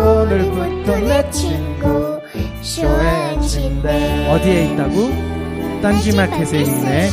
오늘부터 내 친구 침대 어디에 있다고? 딴지마켓에 있네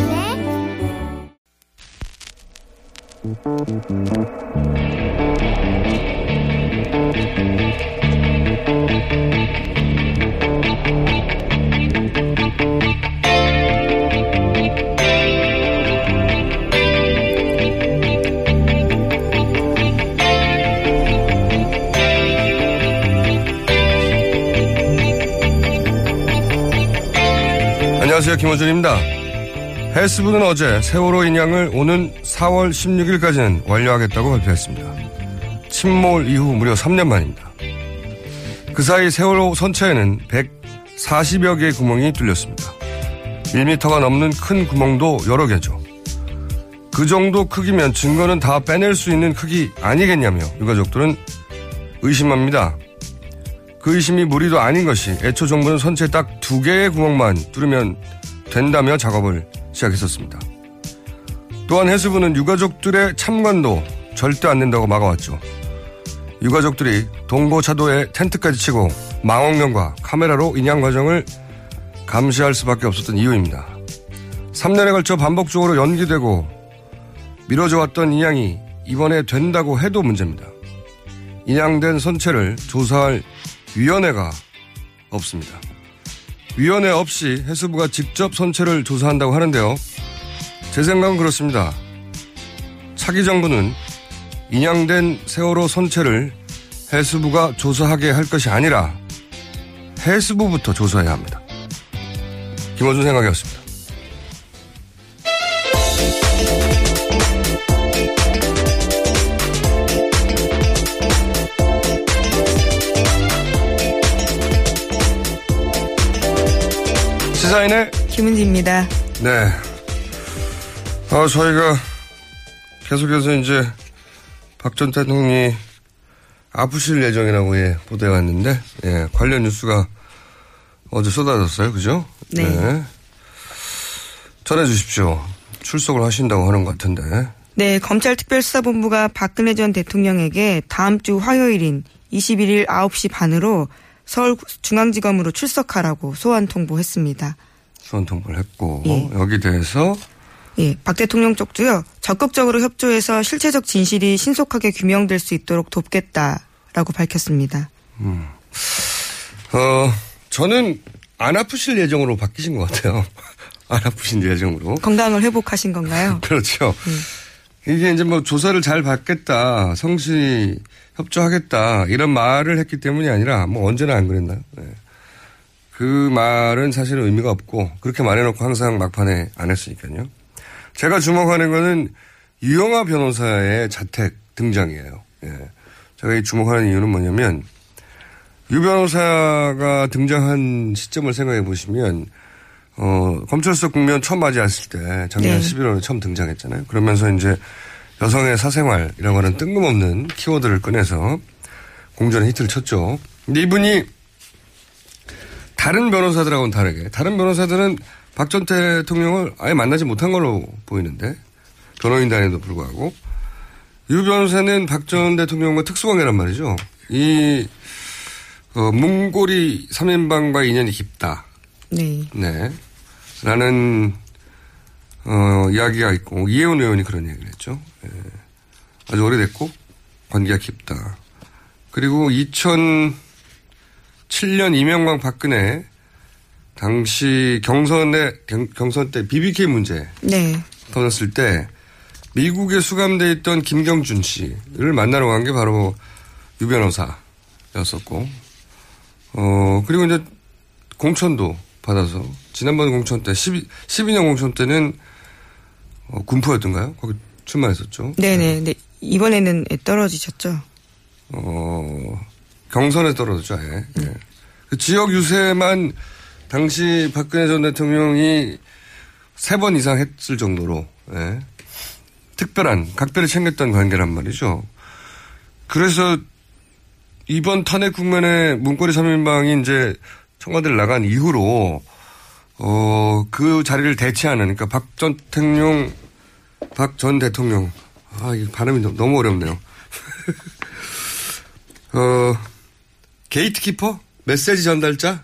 안녕하세요. 김호준입니다. 헬스부는 어제 세월호 인양을 오는 4월 16일까지는 완료하겠다고 발표했습니다. 침몰 이후 무려 3년 만입니다. 그 사이 세월호 선체에는 140여 개의 구멍이 뚫렸습니다. 1m가 넘는 큰 구멍도 여러 개죠. 그 정도 크기면 증거는 다 빼낼 수 있는 크기 아니겠냐며 유가족들은 의심합니다. 그 의심이 무리도 아닌 것이 애초 정부는 선체 딱 두 개의 구멍만 뚫으면 된다며 작업을 시작했었습니다. 또한 해수부는 유가족들의 참관도 절대 안 된다고 막아왔죠. 유가족들이 동고차도에 텐트까지 치고 망원경과 카메라로 인양 과정을 감시할 수밖에 없었던 이유입니다. 3년에 걸쳐 반복적으로 연기되고 미뤄져 왔던 인양이 이번에 된다고 해도 문제입니다. 인양된 선체를 조사할 위원회가 없습니다. 위원회 없이 해수부가 직접 선체를 조사한다고 하는데요. 제 생각은 그렇습니다. 차기 정부는 인양된 세월호 선체를 해수부가 조사하게 할 것이 아니라 해수부부터 조사해야 합니다. 김원준 생각이었습니다. 시사인의 김은지입니다. 네. 아, 저희가 계속해서 이제 박 전 대통령이 아프실 예정이라고 예, 보도해 왔는데, 예, 관련 뉴스가 어제 쏟아졌어요. 그죠? 네. 전해 주십시오. 출석을 하신다고 하는 것 같은데. 네, 검찰 특별수사본부가 박근혜 전 대통령에게 다음 주 화요일인 21일 9시 반으로 서울중앙지검으로 출석하라고 소환 통보했습니다. 소환 통보를 했고, 예. 여기 대해서 예, 박 대통령 쪽도요, 적극적으로 협조해서 실체적 진실이 신속하게 규명될 수 있도록 돕겠다라고 밝혔습니다. 음. 어, 저는 안 아프실 예정으로 바뀌신 것 같아요. 안 아프신 예정으로. 건강을 회복하신 건가요? 그렇죠. 이게 이제 뭐 조사를 잘 받겠다, 성실히 협조하겠다, 이런 말을 했기 때문이 아니라 뭐 언제나 안 그랬나요? 네. 그 말은 사실은 의미가 없고 그렇게 말해놓고 항상 막판에 안 했으니까요. 제가 주목하는 거는 유영아 변호사의 자택 등장이에요. 예. 제가 이 주목하는 이유는 뭐냐면 유 변호사가 등장한 시점을 생각해 보시면 어, 검찰서 국면 처음 맞이했을 때 작년 네. 11월에 처음 등장했잖아요. 그러면서 이제 여성의 사생활이라고 하는 뜬금없는 키워드를 꺼내서 공전에 히트를 쳤죠. 근데 이분이 다른 변호사들하고는 다르게 다른 변호사들은 박 전 대통령을 아예 만나지 못한 걸로 보이는데 변호인단에도 불구하고 유 변호사는 박 전 대통령과 특수관계란 말이죠. 이 어, 문고리 3인방과 인연이 깊다. 네. 네. 라는, 어, 이야기가 있고, 이혜원 의원이 그런 얘기를 했죠. 예. 아주 오래됐고, 관계가 깊다. 그리고 2007년 이명박 박근혜, 당시 경선에, 경, 경선 때 BBK 문제 네. 터졌을 때, 미국에 수감돼 있던 김경준 씨를 만나러 간 게 바로 유 변호사였었고, 어, 그리고 이제 공천도 받아서 지난번 공천 때 12, 12년 공천 때는 어, 군포였던가요? 거기 출마했었죠. 네네. 네. 이번에는 떨어지셨죠? 어, 경선에 떨어졌죠. 예. 그 지역 유세만 당시 박근혜 전 대통령이 세 번 이상 했을 정도로 예. 특별한 각별히 챙겼던 관계란 말이죠. 그래서 이번 탄핵 국면에 문고리 3인방이 이제 청와대를 나간 이후로 어, 그 자리를 대체하는 그러니까 박 전 대통령 박 전 대통령 아, 이 발음이 너무 어렵네요. 어, 게이트키퍼? 메시지 전달자?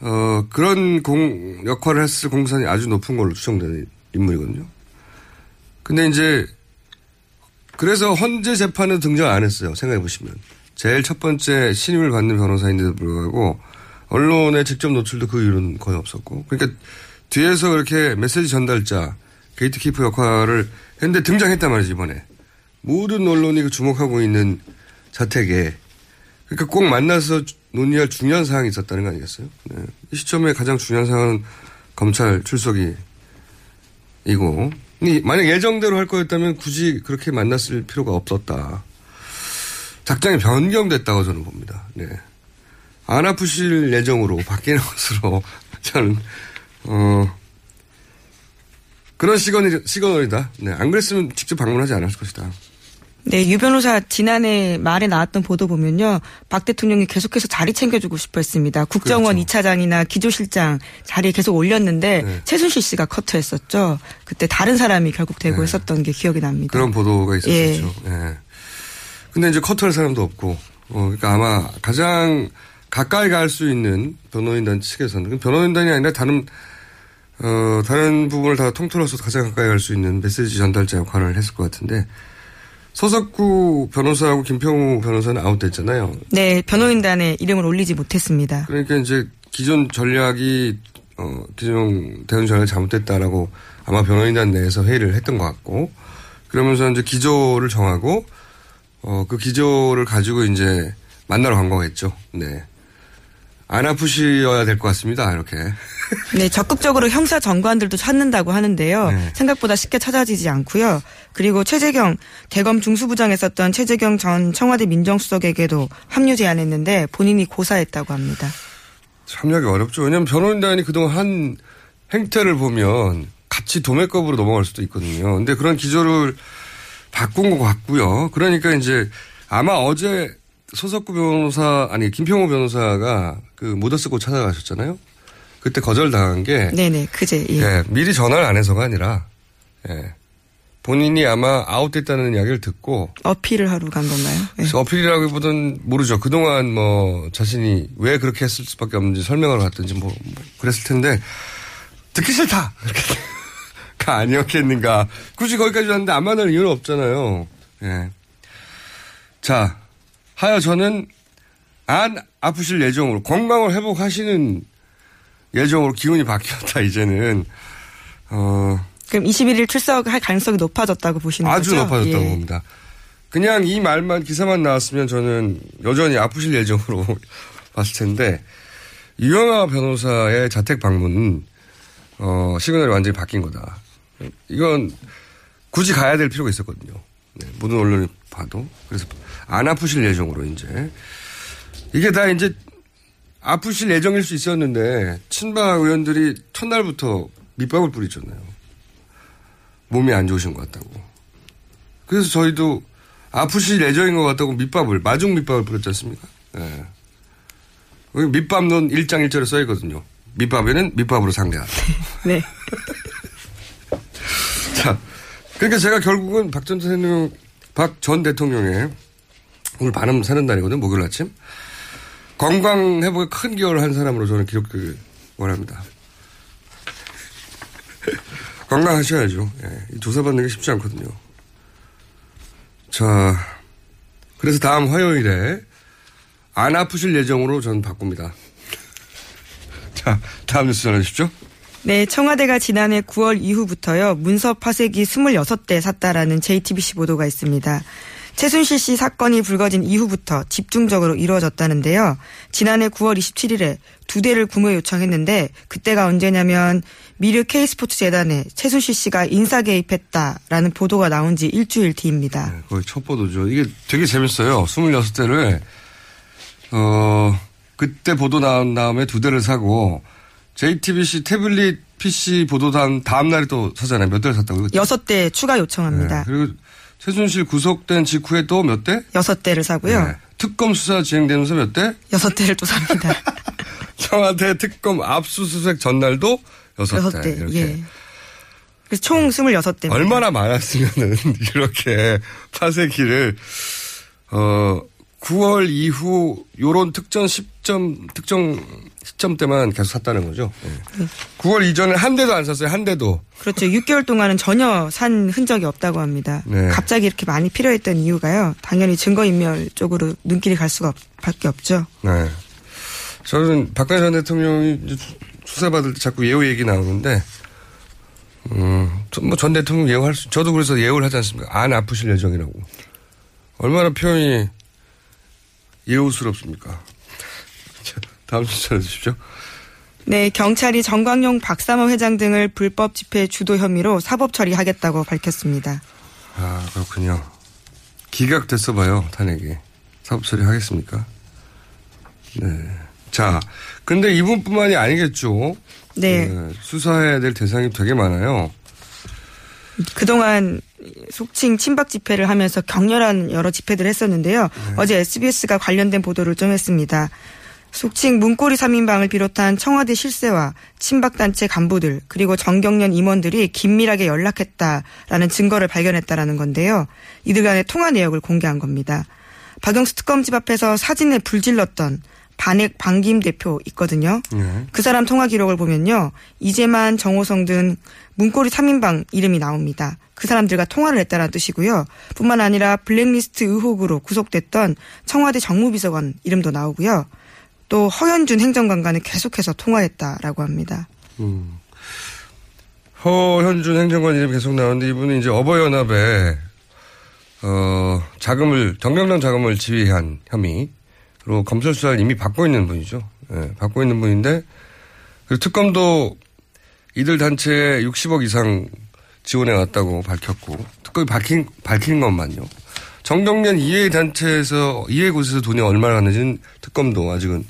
어, 그런 공, 역할을 했을 공산이 아주 높은 걸로 추정되는 인물이거든요. 근데 이제, 그래서 헌재 재판은 등장 안 했어요. 생각해보시면. 제일 첫 번째 신임을 받는 변호사인데도 불구하고, 언론에 직접 노출도 그 이유는 거의 없었고. 그러니까 뒤에서 그렇게 메시지 전달자, 게이트키퍼 역할을 했는데 등장했단 말이지, 이번에. 모든 언론이 그 주목하고 있는 자택에 그러니까 꼭 만나서 논의할 중요한 사항이 있었다는 거 아니겠어요? 네. 이 시점에 가장 중요한 사항은 검찰 출석이고 이 만약 예정대로 할 거였다면 굳이 그렇게 만났을 필요가 없었다. 작전이 변경됐다고 저는 봅니다. 네. 안 아프실 예정으로 바뀌는 것으로 저는 어 그런 시그널, 시그널이다. 네. 안 그랬으면 직접 방문하지 않았을 것이다. 네, 유 변호사 지난해 말에 나왔던 보도 보면요. 박 대통령이 계속해서 자리 챙겨주고 싶어 했습니다. 국정원 그렇죠. 2차장이나 기조실장 자리에 계속 올렸는데 네. 최순실 씨가 커트했었죠. 그때 다른 사람이 결국 되고 했었던 게 기억이 납니다. 그런 보도가 있었죠. 예. 근데 이제 커트할 사람도 없고, 어, 그러니까 아마 가장 가까이 갈 수 있는 변호인단 측에서는, 변호인단이 아니라 다른, 어, 다른 부분을 다 통틀어서 가장 가까이 갈 수 있는 메시지 전달자 역할을 했을 것 같은데, 서석구 변호사하고 김평우 변호사는 아웃됐잖아요. 네, 변호인단에 이름을 올리지 못했습니다. 그러니까 이제 기존 전략이 어 기존 대응 전략이 잘못됐다라고 아마 변호인단 내에서 회의를 했던 것 같고 그러면서 이제 기조를 정하고 어 그 기조를 가지고 이제 만나러 간 거겠죠. 네. 안 아프셔야 될 것 같습니다. 이렇게. 네, 적극적으로 형사 정관들도 찾는다고 하는데요. 네. 생각보다 쉽게 찾아지지 않고요. 그리고 최재경 대검 중수부장에 썼던 최재경 전 청와대 민정수석에게도 합류 제안했는데 본인이 고사했다고 합니다. 참여하기 어렵죠. 왜냐하면 변호인단이 그동안 한 행태를 보면 같이 도매급으로 넘어갈 수도 있거든요. 근데 그런 기조를 바꾼 것 같고요. 그러니까 이제 아마 어제 소석구 변호사 아니 김평호 변호사가 그 모더스고 찾아가셨잖아요. 그때 거절당한 게 네네, 그제. 예. 예, 미리 전화를 안 해서가 아니라 예, 본인이 아마 아웃됐다는 이야기를 듣고 어필을 하러 간 건가요? 예. 그래서 어필이라기보다는 모르죠. 그동안 뭐 자신이 왜 그렇게 했을 수밖에 없는지 설명하러 갔든지 뭐, 뭐 그랬을 텐데 듣기 싫다. 이렇게가 아니었겠는가. 굳이 거기까지 왔는데 안 만날 이유는 없잖아요. 예. 자, 하여 저는 안 아프실 예정으로 건강을 회복하시는 예정으로 기운이 바뀌었다 이제는 어 그럼 21일 출석할 가능성이 높아졌다고 보시는 아주 거죠? 높아졌다고 예. 봅니다. 그냥 이 말만 기사만 나왔으면 저는 여전히 아프실 예정으로 봤을 텐데 유영아 변호사의 자택 방문은 어, 시그널이 완전히 바뀐 거다. 이건 굳이 가야 될 필요가 있었거든요. 네, 모든 언론이 봐도. 그래서 안 아프실 예정으로 이제. 이게 다 이제 아프실 예정일 수 있었는데 친박 의원들이 첫날부터 밑밥을 뿌리잖아요. 몸이 안 좋으신 것 같다고. 그래서 저희도 아프실 예정인 것 같다고 밑밥을, 마중 밑밥을 뿌렸지 않습니까? 예. 여기 밑밥론 1장 1절에 써 있거든요. 밑밥에는 밑밥으로 상대하다. 네. 자, 그러니까 제가 결국은 박 전 대통령, 박 전 대통령의 오늘 반음 사는 날이거든요. 목요일 아침. 건강 회복에 큰 기여를 한 사람으로 저는 기록되길 원합니다. 건강하셔야죠. 예, 조사받는 게 쉽지 않거든요. 자, 그래서 다음 화요일에 안 아프실 예정으로 저는 바꿉니다. 자, 다음 뉴스 전해주십시오. 네, 청와대가 지난해 9월 이후부터요, 문서 파쇄기 26대 샀다라는 JTBC 보도가 있습니다. 최순실 씨 사건이 불거진 이후부터 집중적으로 이루어졌다는데요. 지난해 9월 27일에 두 대를 구매 요청했는데 그때가 언제냐면 미르 K스포츠 재단에 최순실 씨가 인사 개입했다라는 보도가 나온 지 일주일 뒤입니다. 네, 거의 첫 보도죠. 이게 되게 재밌어요. 26대를 어 그때 보도 나온 다음에 두 대를 사고 JTBC 태블릿 PC 보도 다음 다음 날에 또 사잖아요. 몇 대를 샀다고요? 여섯 대 추가 요청합니다. 네, 그리고 최순실 구속된 직후에 또 몇 대? 여섯 대를 사고요. 네. 특검 수사 진행되면서 몇 대? 여섯 대를 또 삽니다. 청와대 특검 압수수색 전날도 여섯 여섯 대. 대. 이렇게. 예. 그래서 총 26대. 얼마나 많았으면은 이렇게 파쇄기를 어 9월 이후 요런 특정 시점 특정 시점 때만 계속 샀다는 거죠. 예. 9월 이전에 한 대도 안 샀어요. 한 대도. 그렇죠. 6개월 동안은 전혀 산 흔적이 없다고 합니다. 네. 갑자기 이렇게 많이 필요했던 이유가요. 당연히 증거인멸 쪽으로 눈길이 갈 수가 없, 밖에 없죠. 네. 저는 박근혜 전 대통령이 수사받을 때 자꾸 예우 얘기 나오는데, 음, 뭐 전 대통령 예우할 수, 저도 그래서 예우를 하지 않습니까? 안 아프실 예정이라고. 얼마나 표현이 예우스럽습니까? 자, 다음 주제 전해주십시오. 네, 경찰이 정광용 박사모 회장 등을 불법 집회 주도 혐의로 사법 처리하겠다고 밝혔습니다. 아, 그렇군요. 기각됐어 봐요, 탄핵이. 사법 처리하겠습니까? 네. 자, 근데 이분뿐만이 아니겠죠. 네. 수사해야 될 대상이 되게 많아요. 그동안 속칭 친박 집회를 하면서 격렬한 여러 집회들을 했었는데요. 어제 SBS가 관련된 보도를 좀 했습니다. 속칭 문고리 3인방을 비롯한 청와대 실세와 친박단체 간부들 그리고 정경련 임원들이 긴밀하게 연락했다라는 증거를 발견했다라는 건데요. 이들 간의 통화 내역을 공개한 겁니다. 박영수 특검집 앞에서 사진에 불질렀던 반액 방김 대표 있거든요. 네. 그 사람 통화 기록을 보면요. 이재만, 정호성 등 문고리 3인방 이름이 나옵니다. 그 사람들과 통화를 했다는 뜻이고요. 뿐만 아니라 블랙리스트 의혹으로 구속됐던 청와대 정무비서관 이름도 나오고요. 또 허현준 행정관과는 계속해서 통화했다라고 합니다. 음. 허현준 행정관 이름 계속 나오는데 이분은 이제 어버이연합에 어 자금을 정경련 자금을 지휘한 혐의로 검찰 수사를 이미 받고 있는 분이죠. 예, 받고 있는 분인데 그 특검도 이들 단체에 60억 이상 지원해 왔다고 밝혔고 특검이 밝힌 밝힌 것만요. 정경련 이해 단체에서 이해 곳에서 돈이 얼마나 갔는지는 특검도 아직은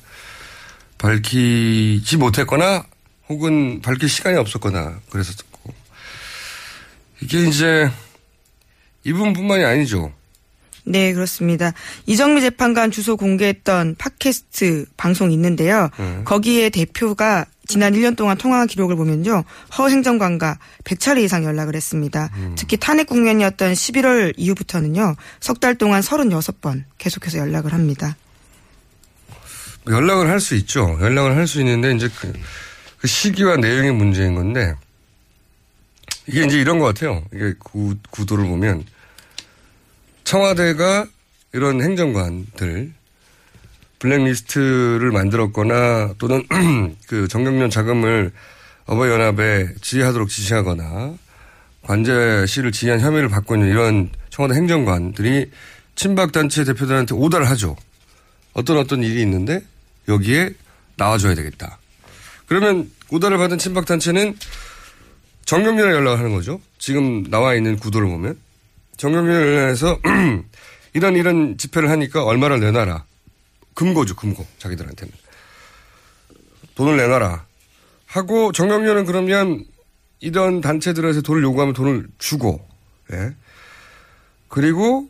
밝히지 못했거나 혹은 밝힐 시간이 없었거나 그래서 듣고 이게 이제 이분뿐만이 아니죠. 네, 그렇습니다. 이정미 재판관 주소 공개했던 팟캐스트 방송 있는데요. 네. 거기에 대표가 지난 1년 동안 통화 기록을 보면요. 허 행정관과 100차례 이상 연락을 했습니다. 음. 특히 탄핵 국면이었던 11월 이후부터는요. 석 달 동안 36번 계속해서 연락을 합니다. 연락을 할 수 있죠. 연락을 할 수 있는데 이제 그, 그 시기와 내용의 문제인 건데 이게 이제 이런 것 같아요. 이게 구, 구도를 보면 청와대가 이런 행정관들 블랙리스트를 만들었거나 또는 그 정경련 자금을 어버이연합에 지휘하도록 지시하거나 관제실을 지휘한 혐의를 받고 있는 이런 청와대 행정관들이 친박단체 대표들한테 오다를 하죠. 어떤 어떤 일이 있는데 여기에 나와줘야 되겠다. 그러면 오다를 받은 친박단체는 정경련에 연락을 하는 거죠. 지금 나와 있는 구도를 보면. 정경련에서 이런 이런 집회를 하니까 얼마를 내놔라. 금고죠, 금고. 자기들한테는. 돈을 내놔라. 하고 정경련은 그러면 이런 단체들에서 돈을 요구하면 돈을 주고, 예. 그리고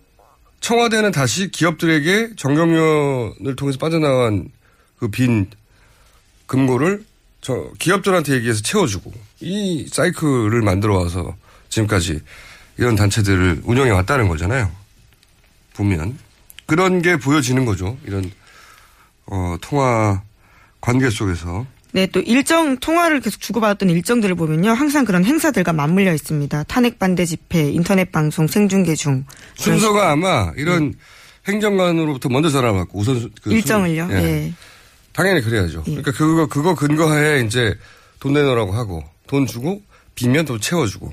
청와대는 다시 기업들에게 정경련을 통해서 빠져나간 그 빈 금고를 저 기업들한테 얘기해서 채워주고 이 사이클을 만들어 와서 지금까지 이런 단체들을 운영해 왔다는 거잖아요. 보면 그런 게 보여지는 거죠. 이런 어, 통화 관계 속에서 네, 또 일정 통화를 계속 주고받았던 일정들을 보면요. 항상 그런 행사들과 맞물려 있습니다. 탄핵 반대 집회, 인터넷 방송, 생중계 중. 순서가 아마 이런 행정관으로부터 먼저 전화 받고 우선 그 일정을요. 순- 예. 예. 당연히 그래야죠. 그러니까 그거 그거 근거하에 이제 돈 내놓으라고 하고 돈 주고 빈면 또 채워주고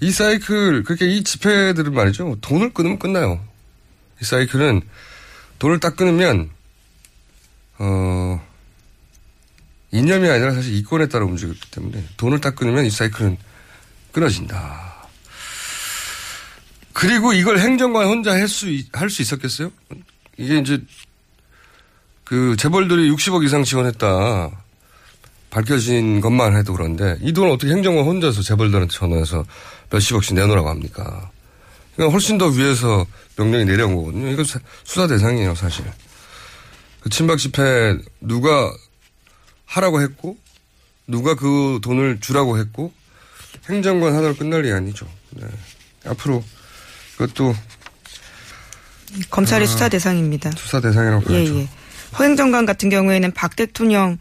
이 사이클 그렇게 이 집회들은 말이죠. 돈을 끊으면 끝나요. 이 사이클은 돈을 딱 끊으면 어 이념이 아니라 사실 이권에 따라 움직이기 때문에 돈을 딱 끊으면 이 사이클은 끊어진다. 그리고 이걸 행정관 혼자 할 수 할수 있었겠어요? 이게 이제 그 재벌들이 60억 이상 지원했다. 밝혀진 것만 해도 그런데 이 돈을 어떻게 행정관 혼자서 재벌들한테 전화해서 몇십억씩 내놓으라고 합니까? 그러니까 훨씬 더 위에서 명령이 내려온 거거든요. 이거 사- 수사 대상이에요, 사실. 그 친박 집회 누가 하라고 했고 누가 그 돈을 주라고 했고 행정관 하나로 끝날 일이 아니죠. 네. 앞으로 그것도 검찰의 아, 수사 대상입니다. 수사 대상이라고 예, 봐야죠. 예. 허행정관 같은 경우에는 박 대통령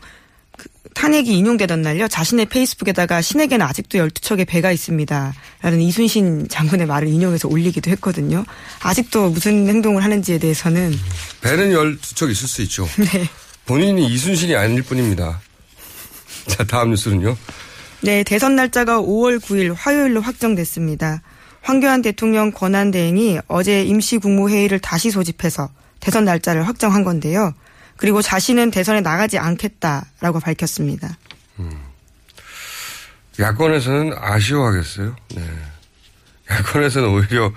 그 탄핵이 인용되던 날요. 자신의 페이스북에다가 신에게는 아직도 12척의 배가 있습니다. 라는 이순신 장군의 말을 인용해서 올리기도 했거든요. 아직도 무슨 행동을 하는지에 대해서는 배는 12척 있을 수 있죠. 네. 본인이 이순신이 아닐 뿐입니다. 자, 다음 뉴스는요. 네, 대선 날짜가 5월 9일 화요일로 확정됐습니다. 황교안 대통령 권한대행이 어제 임시국무회의를 다시 소집해서 대선 날짜를 확정한 건데요. 그리고 자신은 대선에 나가지 않겠다라고 밝혔습니다. 야권에서는 아쉬워하겠어요. 네. 야권에서는 오히려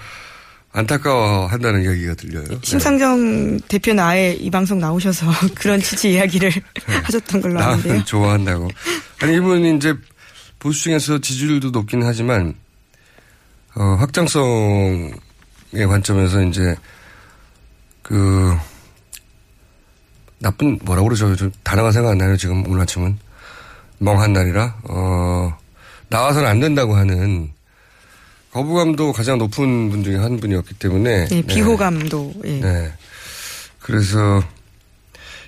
안타까워한다는 이야기가 들려요. 네. 심상정 대표는 아예 이 방송 나오셔서 그런 취지 이야기를 하셨던 걸로 아는데요. 좋아한다고. 아니, 이분이 이제 보수 중에서 지지율도 높긴 하지만, 어, 확장성의 관점에서 이제, 그, 나쁜, 뭐라고 그러죠? 좀 단어가 생각 안 나요, 지금 오늘 아침은. 멍한 날이라, 어, 나와서는 안 된다고 하는 거부감도 가장 높은 분 중에 한 분이었기 때문에. 네, 비호감도. 예. 네. 그래서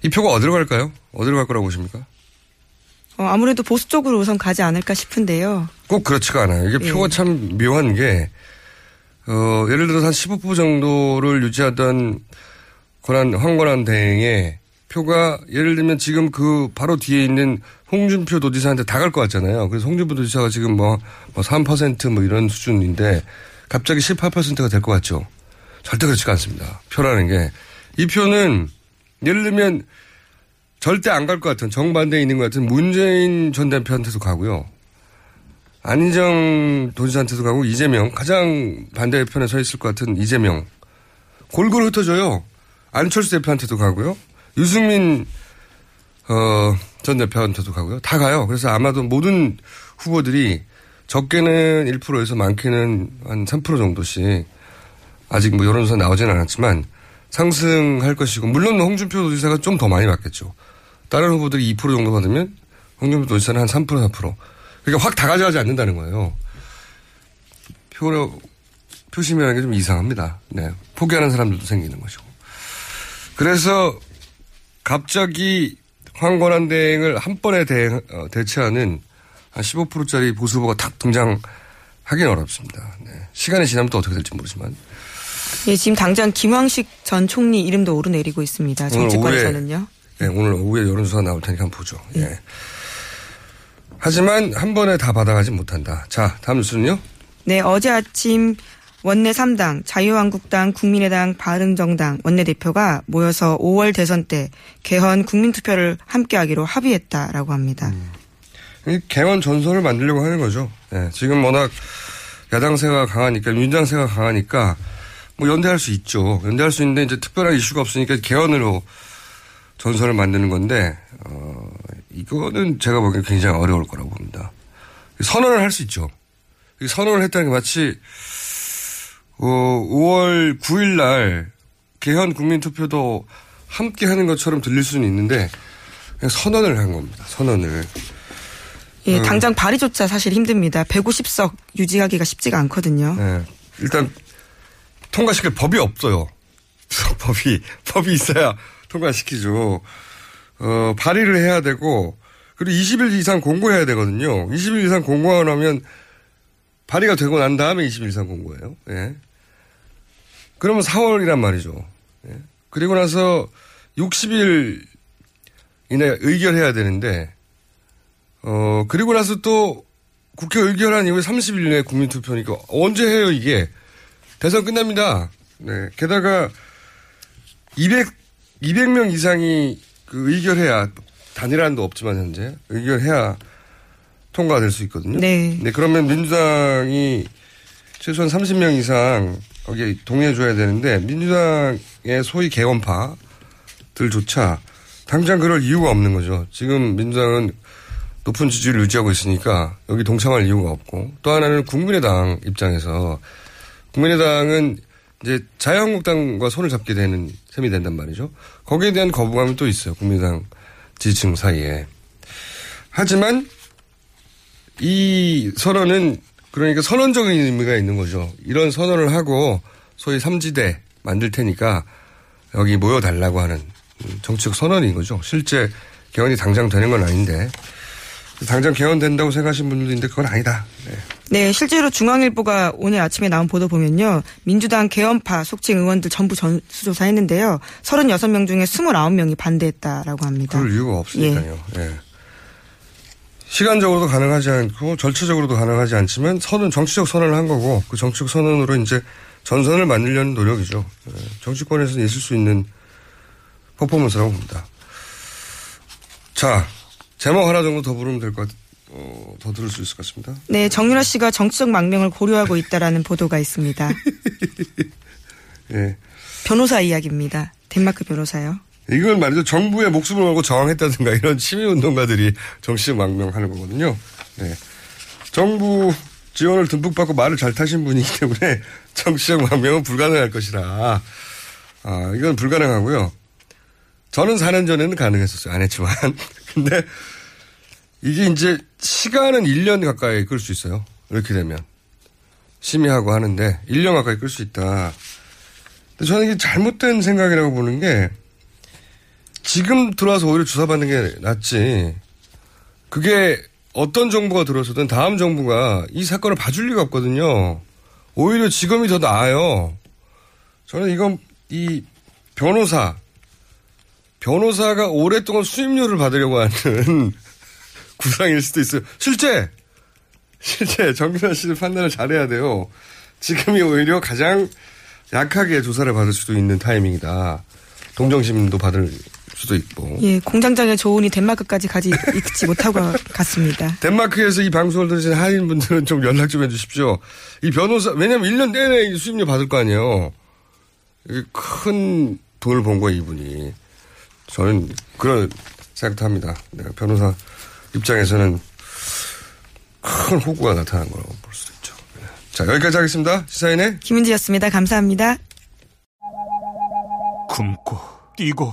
이 표가 어디로 갈까요? 어디로 갈 거라고 보십니까? 어, 아무래도 보수 쪽으로 우선 가지 않을까 싶은데요. 꼭 그렇지가 않아요. 이게 예. 표가 참 묘한 게, 어, 예를 들어서 한 15% 정도를 유지하던 권한, 황권한 대행의 표가 예를 들면 지금 그 바로 뒤에 있는 홍준표 도지사한테 다 갈 것 같잖아요. 그래서 홍준표 도지사가 지금 뭐, 뭐 3%뭐 이런 수준인데 갑자기 18%가 될 것 같죠. 절대 그렇지가 않습니다. 표라는 게. 이 표는 예를 들면 절대 안 갈 것 같은 정반대에 있는 것 같은 문재인 전 대표한테도 가고요. 안희정 도지사한테도 가고 이재명 가장 반대편에 서 있을 것 같은 이재명 골고루 흩어져요. 안철수 대표한테도 가고요. 유승민 어, 전 대표한테도 가고요. 다 가요. 그래서 아마도 모든 후보들이 적게는 1%에서 많게는 한 3% 정도씩 아직 뭐 여론조사 나오지는 않았지만 상승할 것이고 물론 홍준표 도지사가 좀 더 많이 받겠죠. 다른 후보들이 2% 정도 받으면 홍준표 도지사는 한 3% 4%. 그러니까 확 다 가져가지 않는다는 거예요. 표로 표심이라는 게 좀 이상합니다. 네. 포기하는 사람들도 생기는 것이고. 그래서 갑자기 황권한 대행을 한 번에 대행, 어, 대체하는 한 15%짜리 보수 후보가 탁 등장하기는 어렵습니다. 네. 시간이 지나면 또 어떻게 될지 모르지만. 예, 지금 당장 김황식 전 총리 이름도 오르내리고 있습니다. 오늘 정치권에서는요. 네, 오늘 오후에 여론조사 나올 테니까 한번 보죠. 예. 하지만 한 번에 다 받아가지 못한다. 자, 다음 뉴스는요? 네, 어제 아침 원내 3당, 자유한국당, 국민의당, 바른정당 원내대표가 모여서 5월 대선 때 개헌 국민투표를 함께하기로 합의했다라고 합니다. 이 개헌 전선을 만들려고 하는 거죠. 예, 지금 워낙 야당세가 강하니까 민주당세가 강하니까 뭐 연대할 수 있죠. 연대할 수 있는데 이제 특별한 이슈가 없으니까 개헌으로 전선을 만드는 건데 어, 이거는 제가 보기엔 굉장히 어려울 거라고 봅니다. 선언을 할 수 있죠. 이 선언을 했다는 게 마치 어, 5월 9일 날 개헌 국민투표도 함께 하는 것처럼 들릴 수는 있는데 그냥 선언을 한 겁니다. 선언을. 예, 음. 당장 발의조차 사실 힘듭니다. 150석 유지하기가 쉽지가 않거든요. 네. 일단 통과시킬 법이 없어요. 법이 법이 있어야 통과시키죠. 어, 발의를 해야 되고 그리고 20일 이상 공고해야 되거든요. 20일 이상 공고하고 나면 발의가 되고 난 다음에 20일 이상 공고해요. 예. 그러면 4월이란 말이죠. 예. 그리고 나서 60일 이내 의결해야 되는데 어 그리고 나서 또 국회 의결한 이후에 30일 내에 국민투표니까 언제 해요 이게 대선 끝납니다. 네 게다가 200 200명 이상이 그 의결해야 단일화도 없지만 현재 의결해야 통과될 수 있거든요. 네. 그러면 민주당이 최소한 30명 이상 거기에 동의해줘야 되는데 민주당의 소위 개헌파들조차 당장 그럴 이유가 없는 거죠. 지금 민주당은 높은 지지를 유지하고 있으니까 여기 동참할 이유가 없고 또 하나는 국민의당 입장에서 국민의당은 이제 자유한국당과 손을 잡게 되는 셈이 된단 말이죠. 거기에 대한 거부감이 또 있어요. 국민의당 지지층 사이에. 하지만 이 선언은 그러니까 선언적인 의미가 있는 거죠. 이런 선언을 하고 소위 삼지대 만들 테니까 여기 모여달라고 하는 정치적 선언인 거죠. 실제 개헌이 당장 되는 건 아닌데 당장 개헌된다고 생각하시는 분들도 있는데 그건 아니다. 네. 네, 실제로 중앙일보가 오늘 아침에 나온 보도 보면요. 민주당 개헌파 속칭 의원들 전부 전수조사 했는데요. 36명 중에 29명이 반대했다라고 합니다. 그럴 이유가 없으니까요. 예. 시간적으로도 가능하지 않고 절차적으로도 가능하지 않지만 선언 정치적 선언을 한 거고 그 정치적 선언으로 이제 전선을 만들려는 노력이죠. 예. 정치권에서는 있을 수 있는 퍼포먼스라고 봅니다. 자 제목 하나 정도 더 부르면 될 것 같. 어, 더 들을 수 있을 것 같습니다. 네, 정유라 씨가 정치적 망명을 고려하고 있다라는 보도가 있습니다. 예. 변호사 이야기입니다. 덴마크 변호사요. 이건 말이죠. 정부의 목숨을 걸고 저항했다든가 이런 시민운동가들이 정치적 망명하는 거거든요. 네. 정부 지원을 듬뿍 받고 말을 잘 타신 분이기 때문에 정치적 망명은 불가능할 것이라. 아, 이건 불가능하고요. 저는 4년 전에는 가능했었어요. 안 했지만. 근데 이게 이제 시간은 1년 가까이 끌 수 있어요. 이렇게 되면. 심의하고 하는데 1년 가까이 끌 수 있다. 저는 이게 잘못된 생각이라고 보는 게 지금 들어와서 오히려 조사받는 게 낫지. 그게 어떤 정부가 들어서든 다음 정부가 이 사건을 봐줄 리가 없거든요. 오히려 지금이 더 나아요. 저는 이건 이 변호사, 변호사가 오랫동안 수임료를 받으려고 하는 구상일 수도 있어요. 실제, 실제 정준하 씨는 판단을 잘해야 돼요. 지금이 오히려 가장 약하게 조사를 받을 수도 있는 타이밍이다. 동정심도 받을 수도 있고. 예, 공장장의 조언이 덴마크까지 가지 있지 못하고 갔습니다. 덴마크에서 이 방송을 들으신 한인분들은 좀 연락 좀 해주십시오. 이 변호사, 왜냐면 1년 내내 수임료 받을 거 아니에요. 이게 큰 돈을 번 거예요, 이분이. 저는 그런 생각도 합니다. 내가 변호사 입장에서는 큰 호구가 나타난 거라고 볼 수도 있죠. 네. 자, 여기까지 하겠습니다. 시사인의 김은지였습니다. 감사합니다. 굶고 뛰고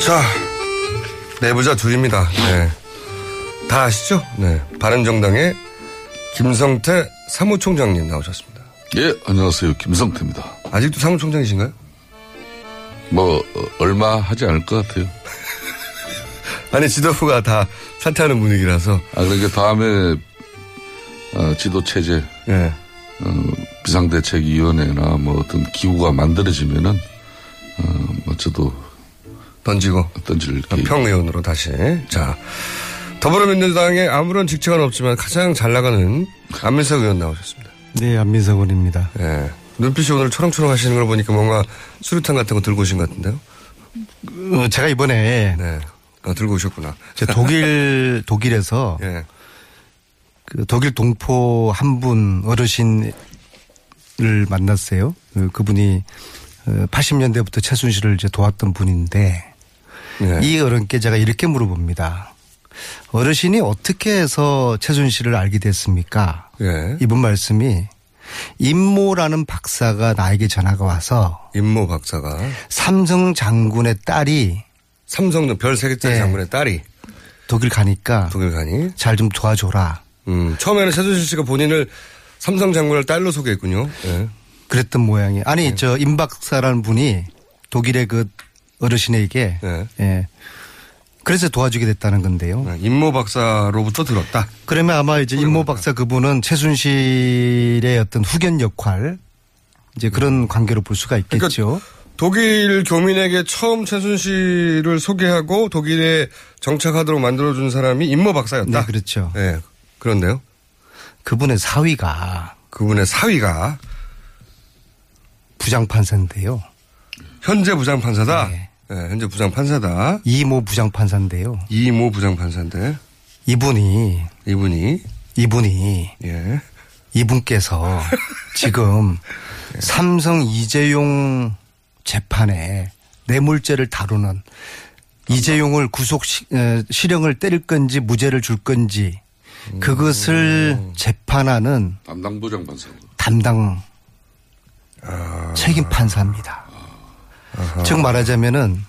자, 내부자 둘입니다. 네. 다 아시죠? 네. 바른정당의 김성태 사무총장님 나오셨습니다. 예, 안녕하세요. 김성태입니다. 아직도 사무총장이신가요? 뭐, 어, 얼마 하지 않을 것 같아요. 아니, 지도부가 다 사퇴하는 분위기라서. 아, 그러니까 다음에, 어, 지도체제, 예. 어, 비상대책위원회나 뭐 어떤 기구가 만들어지면은, 어, 뭐 저도. 던지고. 던질 평의원으로 다시. 자. 더불어민주당에 아무런 직책은 없지만 가장 잘 나가는 안민석 의원 나오셨습니다. 네, 안민석 의원입니다. 예. 눈빛이 오늘 초롱초롱 하시는 걸 보니까 뭔가 수류탄 같은 거 들고 오신 것 같은데요? 어, 제가 이번에. 네. 아, 들고 오셨구나. 제 독일, 독일에서. 예. 그 독일 동포 한 분 어르신을 만났어요. 그, 그분이 80년대부터 최순실을 이제 도왔던 분인데. 예. 이 어른께 제가 이렇게 물어봅니다. 어르신이 어떻게 해서 최순실을 알게 됐습니까? 예. 이분 말씀이 임모라는 박사가 나에게 전화가 와서 임모 박사가 삼성 장군의 딸이 삼성 별세 개짜리 네. 장군의 딸이 독일 가니까 독일 가니 잘 좀 도와줘라. 음, 처음에는 최순실 씨가 본인을 삼성 장군을 딸로 소개했군요. 예. 그랬던 모양이. 아니 저임 박사라는 분이 독일의 그 어르신에게 예. 그래서 도와주게 됐다는 건데요. 임모 박사로부터 들었다. 그러면 아마 이제 임모 박사 그분은 최순실의 어떤 후견 역할 이제 그런 관계로 볼 수가 있겠죠. 독일 교민에게 처음 최순실을 소개하고 독일에 정착하도록 만들어준 사람이 임모 박사였다. 네, 그렇죠. 네, 그런데요. 그분의 사위가 그분의 사위가 부장판사인데요. 현재 부장판사다. 네. 현재 부장판사다. 이모 부장판사인데요. 이모 부장판사인데 이분이 이분이 이분이 예. 이분께서 지금 예. 삼성 이재용 재판에 뇌물죄를 다루는 이재용을 구속 시, 에, 실형을 때릴 건지 무죄를 줄 건지 그것을 음. 재판하는 담당 부장판사. 담당 아. 책임 판사입니다. 즉 말하자면은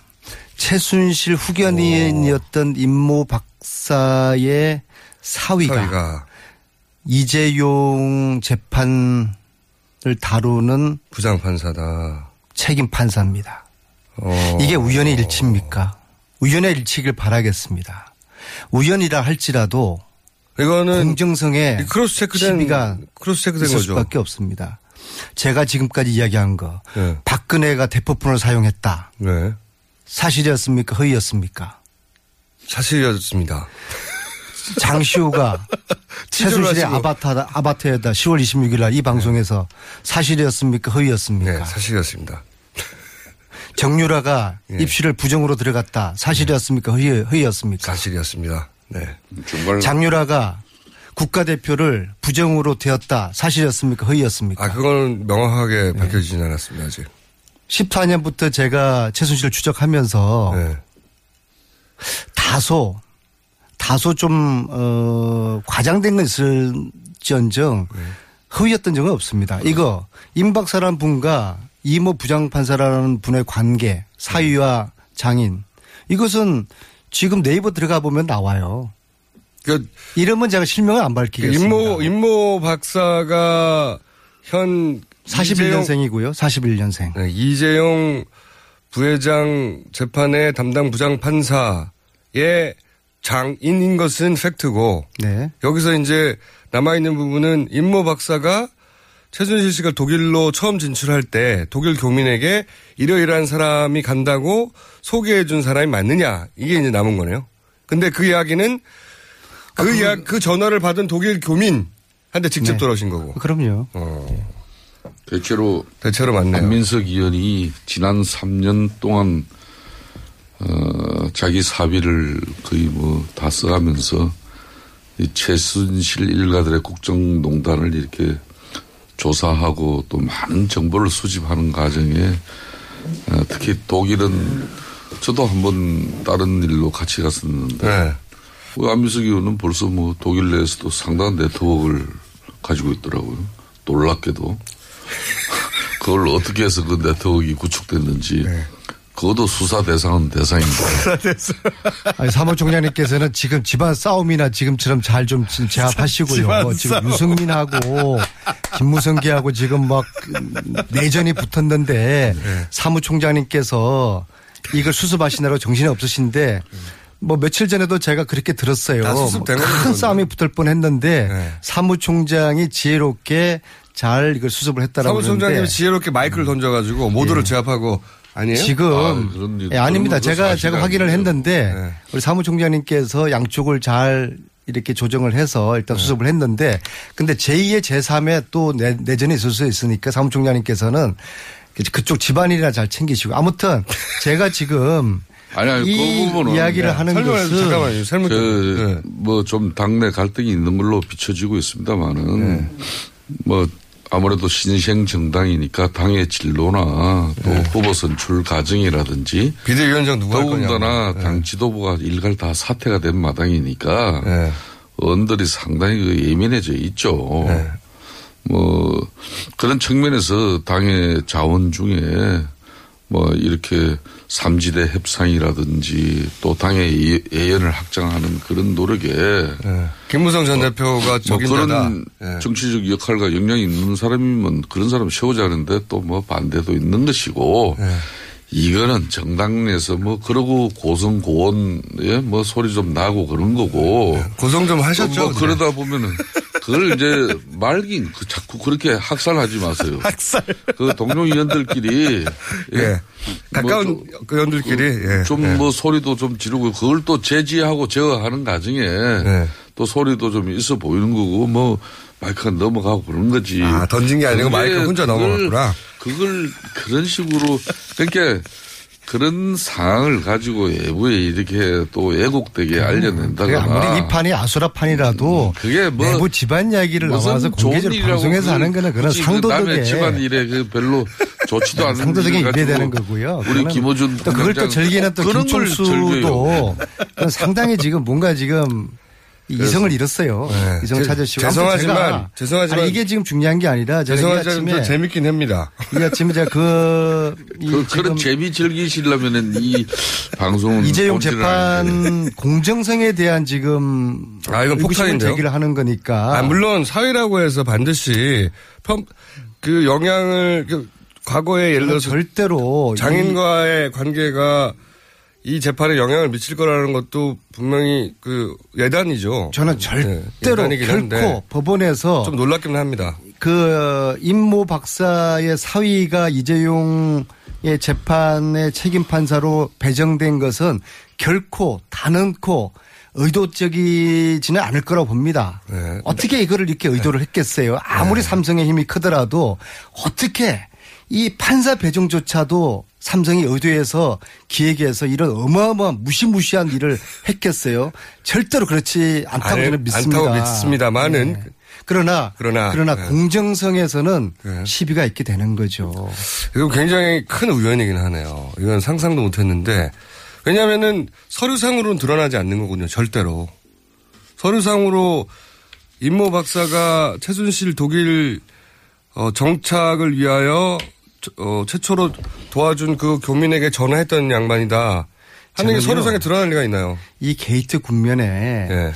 최순실 후견인이었던 임모 박사의 사위가, 사위가. 이재용 재판을 다루는 부장 판사다. 책임 판사입니다. 어. 이게 우연의 일치입니까? 우연의 일치길 바라겠습니다. 우연이라 할지라도 이거는 공정성에 cross check된 시비가 cross check된 있을 거죠. 수밖에 없습니다. 제가 지금까지 이야기한 거 네. 박근혜가 대포폰을 사용했다. 네. 사실이었습니까? 허위였습니까? 사실이었습니다. 장시호가 최순실의 하시고. 아바타, 아바타에다 10월 26일 날 이 방송에서 사실이었습니까? 허위였습니까? 네, 사실이었습니다. 정유라가 예. 입시를 부정으로 들어갔다. 사실이었습니까? 허위, 허위였습니까? 사실이었습니다. 네. 정말 장유라가 국가대표를 부정으로 되었다. 사실이었습니까? 허위였습니까? 아, 그건 네. 명확하게 밝혀지진 않았습니다, 아직. 14년부터 제가 최순실을 추적하면서 네. 다소 다소 좀 어, 과장된 건 있을지언정 네. 허위였던 적은 없습니다. 이거 임 박사라는 분과 이모 부장판사라는 분의 관계 사위와 장인 이것은 지금 네이버 들어가 보면 나와요. 그 이름은 제가 실명을 안 밝히겠습니다. 임모 임모 박사가 현 41년생이고요. 41년생. 네, 이재용 부회장 재판의 담당 부장 판사의 장인인 것은 팩트고 네. 여기서 이제 남아 있는 부분은 임모 박사가 최순실 씨가 독일로 처음 진출할 때 독일 교민에게 이러이러한 사람이 간다고 소개해 준 사람이 맞느냐 이게 이제 남은 거네요. 근데 그 이야기는 그 이야 그 전화를 받은 독일 교민한테 직접 네. 돌아오신 거고. 그럼요. 대체로 대체로 맞네요. 안민석 의원이 지난 3년 동안 어, 자기 사비를 거의 뭐 다 써가면서 이 최순실 일가들의 국정농단을 이렇게 조사하고 또 많은 정보를 수집하는 과정에 어, 특히 독일은 저도 한번 다른 일로 같이 갔었는데 네. 뭐 안민석 의원은 벌써 뭐 독일 내에서도 상당한 네트워크를 가지고 있더라고요. 놀랍게도. 그걸 어떻게 해서 그 네트워크가 구축됐는지 그것도 수사 대상은 대상입니다. 아니, 사무총장님께서는 지금 집안 싸움이나 지금처럼 잘 좀 제압하시고요. 집안 지금 싸움. 유승민하고 김무성기하고 지금 막 내전이 붙었는데 네. 사무총장님께서 이걸 수습하시느라고 정신이 없으신데 뭐 며칠 전에도 제가 그렇게 들었어요. 뭐큰 싸움이 붙을 뻔 했는데 네. 사무총장이 지혜롭게 잘 이걸 수습을 했다라고 사무총장님이 지혜롭게 마이크를 던져가지고 모두를 예. 제압하고 아니에요? 지금 아, 그런 일, 예, 아닙니다. 제가 제가 확인을. 했는데 네. 우리 사무총장님께서 양쪽을 잘 이렇게 조정을 해서 일단 수습을 했는데 근데 제2의 제3의 또 내, 내전이 있을 수 있으니까 사무총장님께서는 그쪽 집안일이나 잘 챙기시고 아무튼 제가 지금 아니, 아니, 이 그 부분은 이야기를 하는 설명해 것은 잠깐만요. 설명 좀. 네. 뭐좀 당내 갈등이 있는 걸로 비춰지고 있습니다만은 네. 뭐 아무래도 신생 정당이니까 당의 진로나 또 네. 후보 선출 과정이라든지 비대위원장 거냐고. 더군다나 네. 당 지도부가 일갈 다 사퇴가 된 마당이니까 네. 언들이 상당히 그 예민해져 있죠. 네. 뭐 그런 측면에서 당의 자원 중에 뭐 이렇게 삼지대 협상이라든지 또 당의 예- 예연을 확장하는 그런 노력에 네. 김무성 전 대표가 뭐 적임자다. 그런 네. 정치적 역할과 역량이 있는 사람이면 그런 사람 세우자는데 또 뭐 반대도 있는 것이고 네. 이거는 정당 내에서 뭐 그러고 고성 고원에 뭐 소리 좀 나고 그런 거고 고성 좀 하셨죠? 뭐 네. 그러다 보면은 그걸 이제 말긴 그 자꾸 그렇게 학살하지 마세요. 학살. 그 동료 의원들끼리 예. 가까운 그 의원들끼리 예. 좀 예. 뭐 소리도 좀 지르고 그걸 또 제지하고 제어하는 과정에 네. 또 소리도 좀 있어 보이는 거고 뭐 마이크가 넘어가고 그런 거지. 아, 던진 게 아니고 마이크 혼자 그걸- 넘어갔구나. 그걸 그런 식으로 그러니까 그런 상황을 가지고 외부에 이렇게 또 애국되게 그게 알려낸다거나 아무리 이 판이 아수라판이라도 그게 뭐 내부 집안 이야기를 나와서 공개적으로 방송에서 그걸 하는 거는 그런 그 남의 집안 일에 그 별로 좋지도 않은 상도덕에 일을 가지고 입에되는 거고요. 우리 김호준 또 그걸 또 즐기는 또 그런 걸 즐겨요. 김총수도 상당히 지금 뭔가 지금 이성을 잃었어요. 네. 이성을 제- 찾으시고. 죄송하지만- 죄송하지만- 아니, 이게 지금 중요한 게 아니라 제가 이 죄송하지만 아침에 좀 재밌긴 합니다. 이 아침에 제가 그, 이 그, 그런 재미 즐기시려면은 이 방송은 이재용. 재판 공정성에 대한 지금 아, 이건 의구심을 폭탄인데요? 제기를 하는 거니까. 아, 물론 사회라고 해서 반드시 편, 그 영향을 그 과거에 예를 들어서 절대로 장인과의 관계가 이 재판에 영향을 미칠 거라는 것도 분명히 그 예단이죠. 저는 네, 절대로 예단이긴 결코 법원에서 좀 놀랍긴 합니다. 그 임모 박사의 사위가 이재용의 재판의 책임 판사로 배정된 것은 결코 단언코 의도적이지는 않을 거라고 봅니다. 네. 어떻게 이거를 이렇게 의도를 했겠어요? 아무리 삼성의 힘이 크더라도 어떻게 이 판사 배정조차도 삼성이 의도해서 기획해서 이런 어마어마한 무시무시한 일을 했겠어요? 절대로 그렇지 않다고 아니, 저는 믿습니다. 않다고 믿습니다만은 네. 그러나 그러나, 그러나 네. 공정성에서는 네. 시비가 있게 되는 거죠. 이거 굉장히 큰 의견이긴 하네요. 이건 상상도 못했는데 왜냐하면은 서류상으로는 드러나지 않는 거군요. 절대로 서류상으로 임모 박사가 최순실 독일 어, 정착을 위하여 어, 최초로 도와준 그 교민에게 전화했던 양반이다. 하는 게. 서류상에 드러날 리가 있나요? 이 게이트 국면에 예.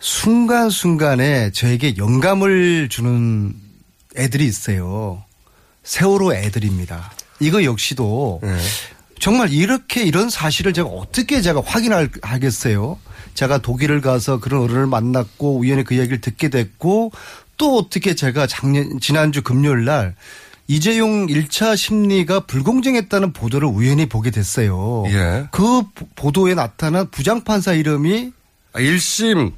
순간순간에 저에게 영감을 주는 애들이 있어요. 세월호 애들입니다. 이거 역시도 예. 정말 이렇게 이런 사실을 제가 어떻게 제가 확인할 하겠어요? 제가 독일을 가서 그런 어른을 만났고 우연히 그 얘기를 듣게 됐고 또 어떻게 제가 작년 지난주 금요일 날 이재용 1차 심리가 불공정했다는 보도를 우연히 보게 됐어요. 예. 그 보- 보도에 나타난 부장판사 이름이 아, 1심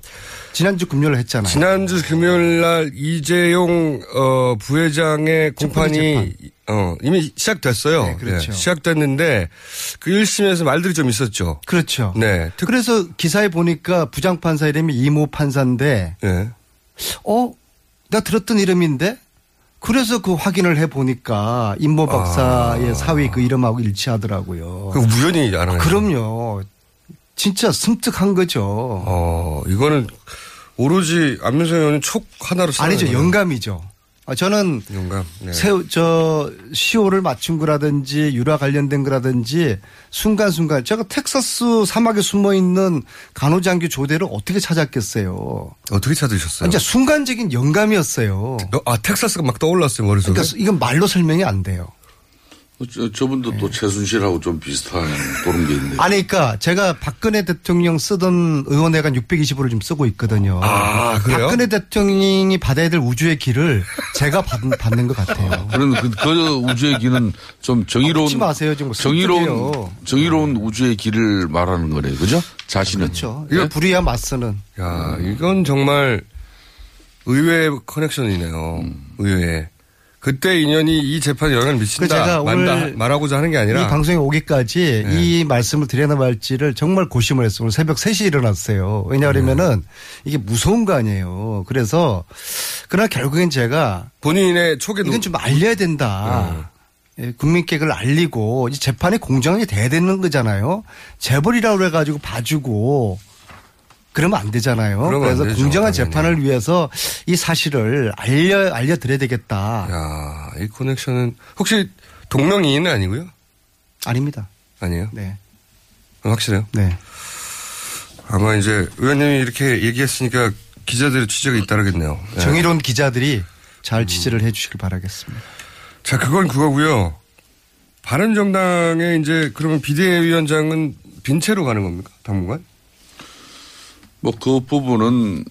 지난주 금요일 했잖아요. 지난주 금요일 날 이재용 어, 부회장의 공판이 어, 이미 시작됐어요. 네, 그렇죠. 네, 시작됐는데 그 1심에서 말들이 좀 있었죠. 그렇죠. 네. 그래서 기사에 보니까 부장판사 이름이 이모 판사인데 네. 어? 나 들었던 이름인데? 그래서 그 확인을 해 보니까 임모 박사의 사위 그 이름하고 일치하더라고요. 그 우연히 알아요. 그럼요. 진짜 섬뜩한 거죠. 어, 이거는 오로지 안민석 의원은 촉 하나로 아니죠. 찾아내는 영감이죠. 아, 저는 영감. 네. 새우 저 시호를 맞춘 거라든지 유라 관련된 거라든지 순간순간 제가 텍사스 사막에 숨어 있는 간호장교 조대를 어떻게 찾았겠어요. 어떻게 찾으셨어요? 진짜 순간적인 영감이었어요. 아 텍사스가 막 떠올랐어요 머릿속에. 그러니까 이건 말로 설명이 안 돼요. 저, 저분도 또 최순실하고 좀 비슷한 그런 게 있네요. 아니, 그러니까 제가 박근혜 대통령 쓰던 의원회관 620호를 좀 쓰고 있거든요. 아, 그래요? 박근혜 대통령이 받아야 될 우주의 길을 제가 받, 받는 것 같아요. 그런 그, 그 우주의 길은 좀 정의로운 묻지 마세요. 좀 정의로운. 정의로운 우주의 길을 말하는 거네요. 그죠? 자신은 그렇죠. 예? 이거 불의야 맞서는. 야, 이건 정말 의외의 커넥션이네요. 음. 의외의. 그때 인연이 이 재판에 영향을 그 미친다. 제가 만다, 오늘 말하고자 하는 게 아니라. 이 방송에 오기까지 네. 이 말씀을 드려나 말지를 정말 고심을 했어요. 오늘 새벽 3시에 일어났어요. 왜냐하면은 네. 이게 무서운 거 아니에요. 그래서 그러나 결국엔 제가 본인의 촉에 이건 좀 알려야 된다. 네. 예, 국민께 그걸 알리고 이제 재판이 공정하게 돼야 되는 거잖아요. 재벌이라고 그래가지고 봐주고 그러면 안 되잖아요. 그러면 안 그래서 되죠, 공정한 당연히. 재판을 위해서 이 사실을 알려 알려드려야 되겠다. 야, 이 커넥션은 혹시 동명이인은 아니고요? 아닙니다. 아니에요? 네. 확실해요? 네. 아마 이제 의원님이 이렇게 얘기했으니까 기자들의 취재가 잇따르겠네요. 네. 정의로운 기자들이 잘 취재를 해주시길 바라겠습니다. 자, 그건 그거고요. 바른정당의 이제 그러면 비대위원장은 빈 채로 가는 겁니까? 당분간? 뭐 그 부분은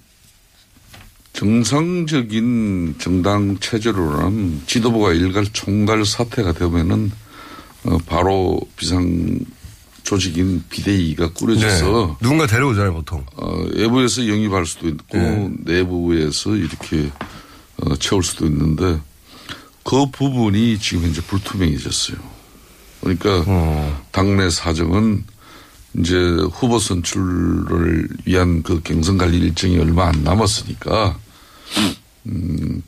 정상적인 정당 체제로는 지도부가 일갈 총괄 사태가 되면은 어, 바로 비상 조직인 비대위가 꾸려져서 네. 누군가 데려오잖아요, 보통. 어, 외부에서 영입할 수도 있고 네. 내부에서 이렇게 어, 채울 수도 있는데 그 부분이 지금 현재 불투명해졌어요. 그러니까 어. 당내 사정은 이제 후보 선출을 위한 그 경선 관리 일정이 얼마 안 남았으니까 음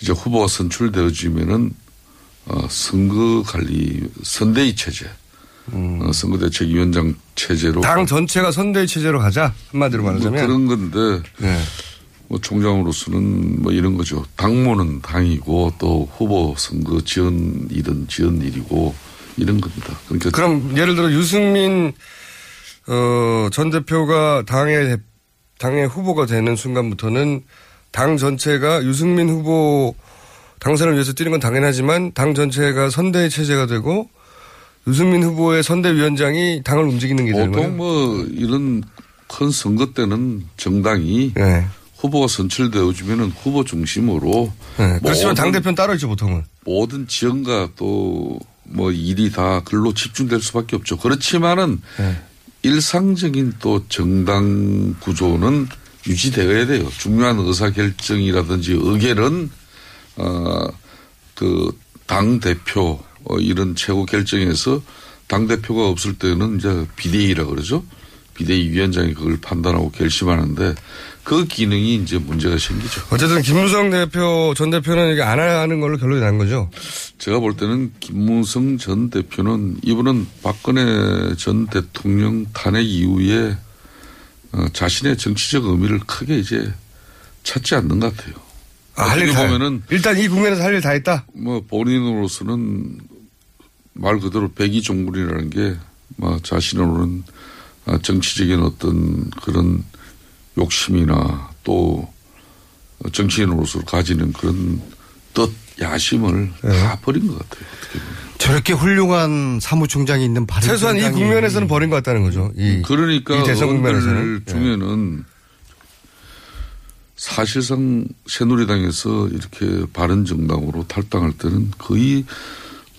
이제 후보가 선출되어지면은 어 선거 관리 선대위 체제 어, 선거대책위원장 체제로 음. 당 전체가 선대위 체제로 가자. 한마디로 뭐 말하자면. 그런 건데 네. 뭐 총장으로서는 뭐 이런 거죠. 당무는 당이고 또 후보 선거 지원 일은 지원 일이고 이런 겁니다. 그러니까 그럼 예를 들어 유승민 어, 전 대표가 당의 대- 당의 후보가 되는 순간부터는 당 전체가 유승민 후보 당선을 위해서 뛰는 건 당연하지만 당 전체가 선대 체제가 되고 유승민 후보의 선대위원장이 당을 움직이는 게 되는 거예요. 보통 뭐 이런 큰 선거 때는 정당이 후보가 선출되어지면은 후보 중심으로 네. 그렇지만 당 대표는 따로 있죠 보통은. 모든 지원과 또 뭐 일이 다 글로 집중될 수밖에 없죠. 그렇지만은 네. 일상적인 또 정당 구조는 유지되어야 돼요. 중요한 의사 결정이라든지 의결은 어 그 당 대표 어, 이런 최고 결정에서 당 대표가 없을 때는 이제 비대위라 그러죠. 비대위 위원장이 그걸 판단하고 결심하는데 그 기능이 이제 문제가 생기죠. 어쨌든 김무성 대표 전 대표는 이게 안 하는 걸로 결론이 난 거죠. 제가 볼 때는 김무성 전 대표는 이분은 박근혜 전 대통령 탄핵 이후에 어, 자신의 정치적 의미를 크게 이제 찾지 않는 것 같아요. 아, 할일 보면은 일단 이 국면에서 할 일 다 했다. 뭐 본인으로서는 말 그대로 백이종군이라는 게 뭐 자신으로는 아, 정치적인 어떤 그런 욕심이나 또 정치인으로서 가지는 그런 뜻 야심을 네. 다 버린 것 같아요. 어떻게 보면. 저렇게 훌륭한 사무총장이 있는 바른 최소한 이 국면에서는 버린 것 같다는 거죠. 이, 그러니까 이 대선 국면에서는. 예. 중에는 사실상 새누리당에서 이렇게 바른 정당으로 탈당할 때는 거의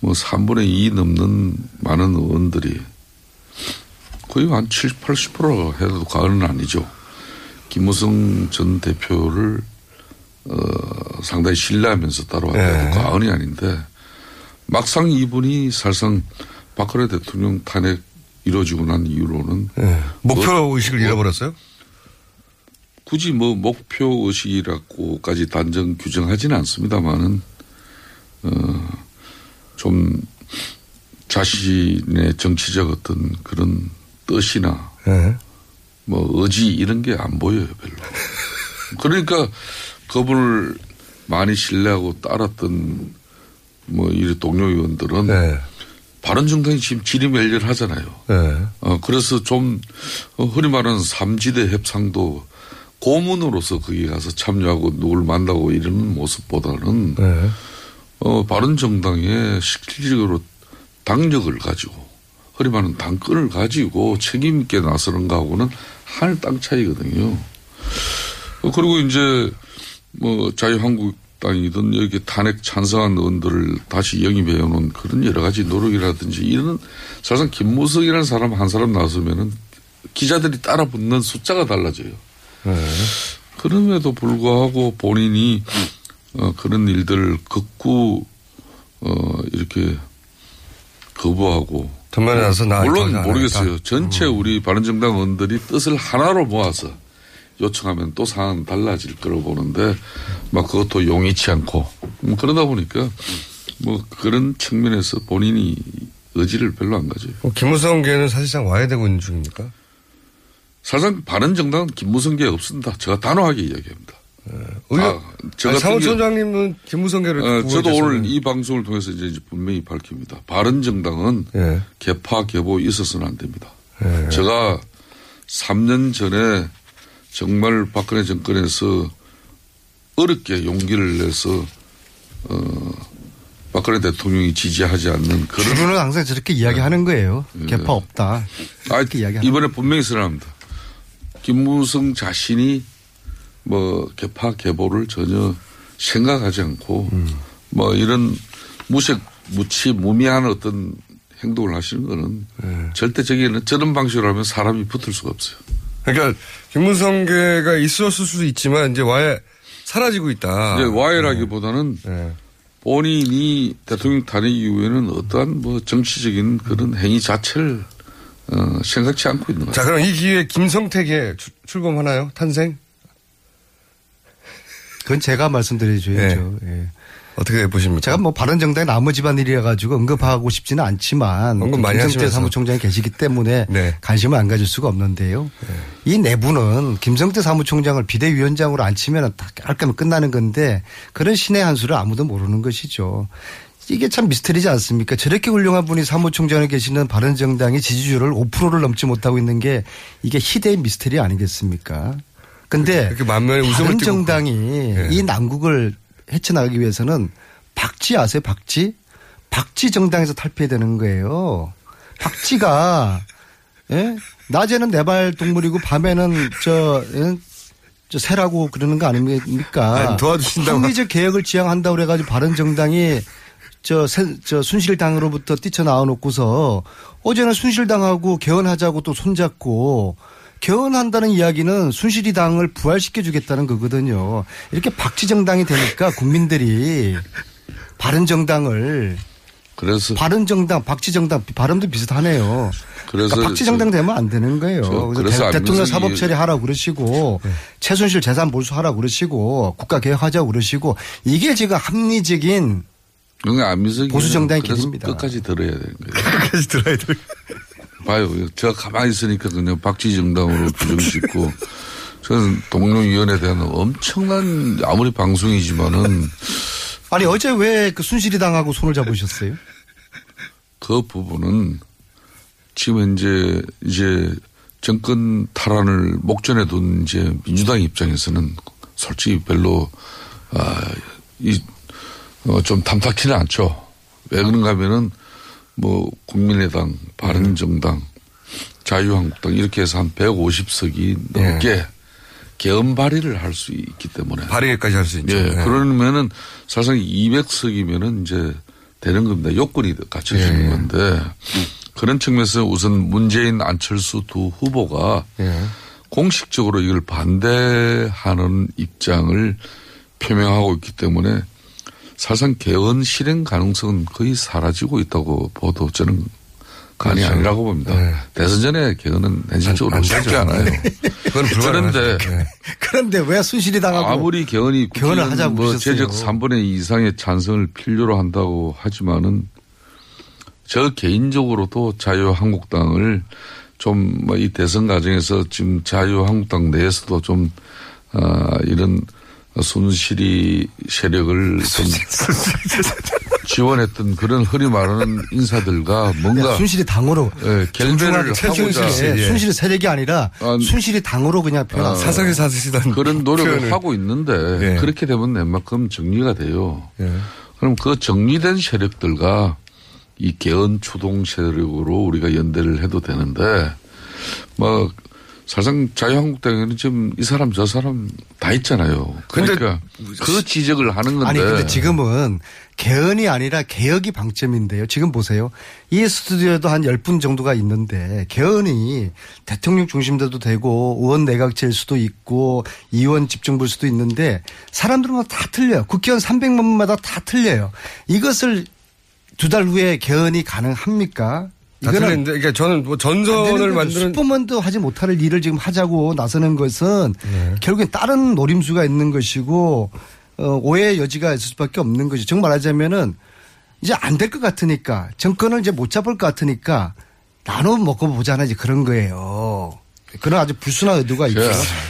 뭐 3분의 2 넘는 많은 의원들이 거의 한 70, 80% 해도 과언은 아니죠. 김무성 전 대표를 어, 상당히 신뢰하면서 따라왔다도 네. 과언이 아닌데 막상 이분이 사실상 박근혜 대통령 탄핵 이루어지고 난 이후로는 예. 목표 뭐- 의식을 뭐 잃어버렸어요? 굳이 뭐 목표 의식이라고까지 단정 규정하지는 않습니다만은 어 좀 자신의 정치적 어떤 그런 뜻이나 예. 뭐 의지 이런 게 안 보여요 별로. 그러니까 그분을 많이 신뢰하고 따랐던 뭐이 동료 의원들은 네. 바른정당이 지금 지리멸렬하잖아요. 예. 어, 그래서 좀, 어, 흔히 말하는 삼지대 협상도 고문으로서 거기 가서 참여하고 누굴 만나고 이런 모습보다는, 네. 어, 바른정당의 실질적으로 당력을 가지고, 흔히 말하는 당권을 가지고 책임 있게 나서는 거하고는 하늘 땅 차이거든요. 어, 그리고 이제, 뭐, 자유한국당이든 여기 탄핵 찬성한 의원들을 다시 영입해 오는 그런 여러 가지 노력이라든지 이런 사실상 김무성이라는 사람 한 사람 나서면은 기자들이 따라 붙는 숫자가 달라져요. 네. 그럼에도 불구하고 본인이 어, 그런 일들을 극구 어, 이렇게 거부하고 전면에 나서 나 물론 모르겠어요. 전체 우리 바른정당 의원들이 뜻을 하나로 모아서 요청하면 또 상황은 달라질 거로 보는데 막 그것도 용이치 않고 음, 그러다 보니까 뭐 그런 측면에서 본인이 의지를 별로 안 가져요. 어, 김무성 계는 사실상 와야 되고 있는 중입니까? 사실상 바른 정당은 김무성 계 없습니다. 제가 단호하게 이야기합니다. 의원, 아, 저 아니, 사무총장님은 김무성계를 어, 저도. 오늘 이 방송을 통해서 이제 분명히 밝힙니다. 바른 정당은 예. 개파 개보 있어서는 안 됩니다. 예. 제가 3년 전에 정말 박근혜 정권에서 어렵게 용기를 내서 어, 박근혜 대통령이 지지하지 않는 그런 주로는 항상 저렇게 이야기하는 거예요. 개파 없다. 아, 이렇게 이야기하는 이번에 분명히 선언합니다. 김무성 자신이 뭐 개파 개보를 전혀 생각하지 않고 뭐 이런 무색 무치 무미한 어떤 행동을 하시는 거는 절대 저기는 저런 방식으로 하면 사람이 붙을 수가 없어요. 그러니까 김무성계가 있었을 수도 있지만 이제 와야 사라지고 있다. 이제 와해라기보다는 네. 본인이 대통령 탄핵 이후에는 어떠한 뭐 정치적인 그런 행위 자체를 어, 생각지 않고 있는 거예요. 자, 그럼 이 기회에 김성택에 출- 출범하나요? 탄생? 그건 제가 말씀드려줘야죠. 예. 어떻게 보십니까? 제가 뭐 바른 정당의 나무 집안일이라 가지고 언급하고 싶지는 않지만 언급 많이 김성태. 사무총장이 계시기 때문에 네. 관심을 안 가질 수가 없는데요. 이 내부는 김성태 사무총장을 비대위원장으로 앉히면 다 깔끔히 끝나는 건데 그런 신의 한 수를 아무도 모르는 것이죠. 이게 참 미스터리지 않습니까? 저렇게 훌륭한 분이 사무총장에 계시는 바른 정당이 지지율을 5%를 넘지 못하고 있는 게 이게 희대의 미스터리 아니겠습니까? 근데 띠고 바른정당이 예. 이 난국을 헤쳐나가기 위해서는 박지 아세요? 박지? 박지 정당에서 탈피해야 되는 거예요. 박지가 예? 낮에는 내발 동물이고 밤에는 저, 예? 저 새라고 그러는 거 아닙니까? 아니, 도와주신다고. 합리적 개혁을 지향한다고 그래가지고 바른 정당이 저, 새- 저 순실당으로부터 뛰쳐나와 놓고서 어제는 순실당하고 개헌하자고 또 손잡고 개헌한다는 이야기는 순실이 당을 부활시켜 주겠다는 거거든요. 이렇게 박지정당이 되니까 국민들이 바른정당을 그래서 바른정당, 박지정당 발음도 비슷하네요. 그래서 그러니까 박지정당 되면 안 되는 거예요. 저 그래서, 그래서 대, 통령 사법 처리하라고 그러시고 최순실 재산 몰수하라고 그러시고 국가 개혁하자고 그러시고 이게 지금 합리적인 그러니까 보수 정당의 길입니다. 끝까지 들어야 되는 거예요. 끝까지 들어야 돼. 봐요. 제가 가만히 있으니까 그냥 박지 정당으로 규정 짓고 저는 동료위원회에 대한 엄청난 아무리 방송이지만은 아니 어제 왜 그 순실이 당하고 손을 잡으셨어요? 그 부분은 지금 현재 이제 정권 탈환을 목전에 둔 이제 민주당 입장에서는 솔직히 별로 아이 어, 좀 탐탁치는 않죠. 왜 그런가 하면은 뭐 국민의당, 바른정당, 자유한국당 이렇게 해서 한 150석이 넘게 개헌 발의를 할 수 있기 때문에. 발의까지 할 수 있죠. 예. 네. 그러면은 사실상 200석이면은 이제 되는 겁니다. 요건이 갖춰지는 예. 건데 그런 측면에서 우선 문재인 안철수 두 후보가 예. 공식적으로 이걸 반대하는 입장을 표명하고 있기 때문에 사실상 개헌 실행 가능성은 거의 사라지고 있다고 보도 저는 간이 그렇죠. 아니라고 봅니다. 네. 대선 전에 개헌은 현실적으로 안 쉽지 되죠. 않아요. 네. 그건. 그런데 네. 그런데 왜 순실이 당하고 아무리 개헌이 개헌을 하자고 뭐. 제적 3분의 2 이상의 찬성을 필요로 한다고 하지만은 저 개인적으로도 자유한국당을 좀 뭐 이 대선 과정에서 지금 자유한국당 내에서도 좀 아, 이런 순실이 세력을 좀 지원했던 그런 흐리 말하는 인사들과 뭔가 야, 순실이 당으로 예, 결별을 하고자 순실이, 순실이 세력이 아니라 순실이 당으로 그냥 표현. 아, 사석에 사시던 그런 노력을 표현을. 하고 있는데 예. 그렇게 되면 웬만큼 정리가 돼요. 예. 그럼 그 정리된 세력들과 이 개헌 추동 세력으로 우리가 연대를 해도 되는데 뭐 사실상 자유한국당에는 지금 이 사람 저 사람 다 있잖아요. 그러니까 그 지적을 하는 건데 아니 근데 지금은 개헌이 아니라 개혁이 방점인데요. 지금 보세요. 이 스튜디오에도 한 10분 정도가 있는데 개헌이 대통령 중심대도 되고 의원 내각제일 수도 있고 의원 집중부일 수도 있는데 사람들마다 다 틀려요. 국회의원 300만마다 다 틀려요. 이것을 두 달 후에 개헌이 가능합니까? 다 틀렸는데, 그러니까 저는 뭐 전선을 만드는 슈퍼먼도 하지 못할 일을 지금 하자고 나서는 것은 네. 결국엔 다른 노림수가 있는 것이고 어, 오해의 여지가 있을 수밖에 없는 거죠. 정말 말하자면은 이제 안 될 것 같으니까 정권을 이제 못 잡을 것 같으니까 나눠 먹고 보자는 이제 그런 거예요. 그런 아주 불순한 의도가 있죠.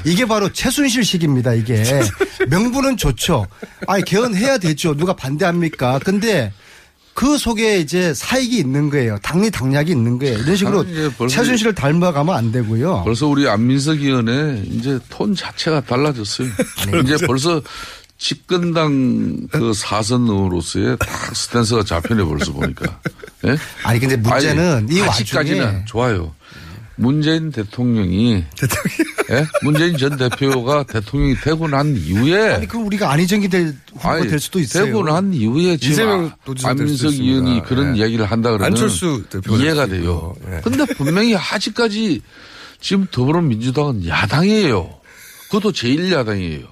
이게 바로 최순실식입니다. 이게 명분은 좋죠. 아니 개헌해야 되죠. 누가 반대합니까? 근데 그 속에 이제 사익이 있는 거예요. 당리 당략이 있는 거예요. 이런 식으로 최순실을 닮아가면 안 되고요. 벌써 우리 안민석 의원의 이제 톤 자체가 달라졌어요. 이제 벌써 집권당 그 사선으로서의 딱 스탠스가 잡혀내 벌써 보니까. 예? 아니 근데 문제는 아니, 이 아직까지는 와중에 좋아요. 문재인 대통령이 예? 문재인 전 대표가 대통령이 되고 난 이후에 아니 그럼 우리가 안희정이 될 후보가 아니, 될 수도 있어요. 되고 난 이후에 지금 안민석. 의원이 그런 예. 이야기를 한다 그러면 안철수 이해가 돼요. 예. 근데 분명히 아직까지 지금 더불어민주당은 야당이에요. 그것도 제1야당이에요.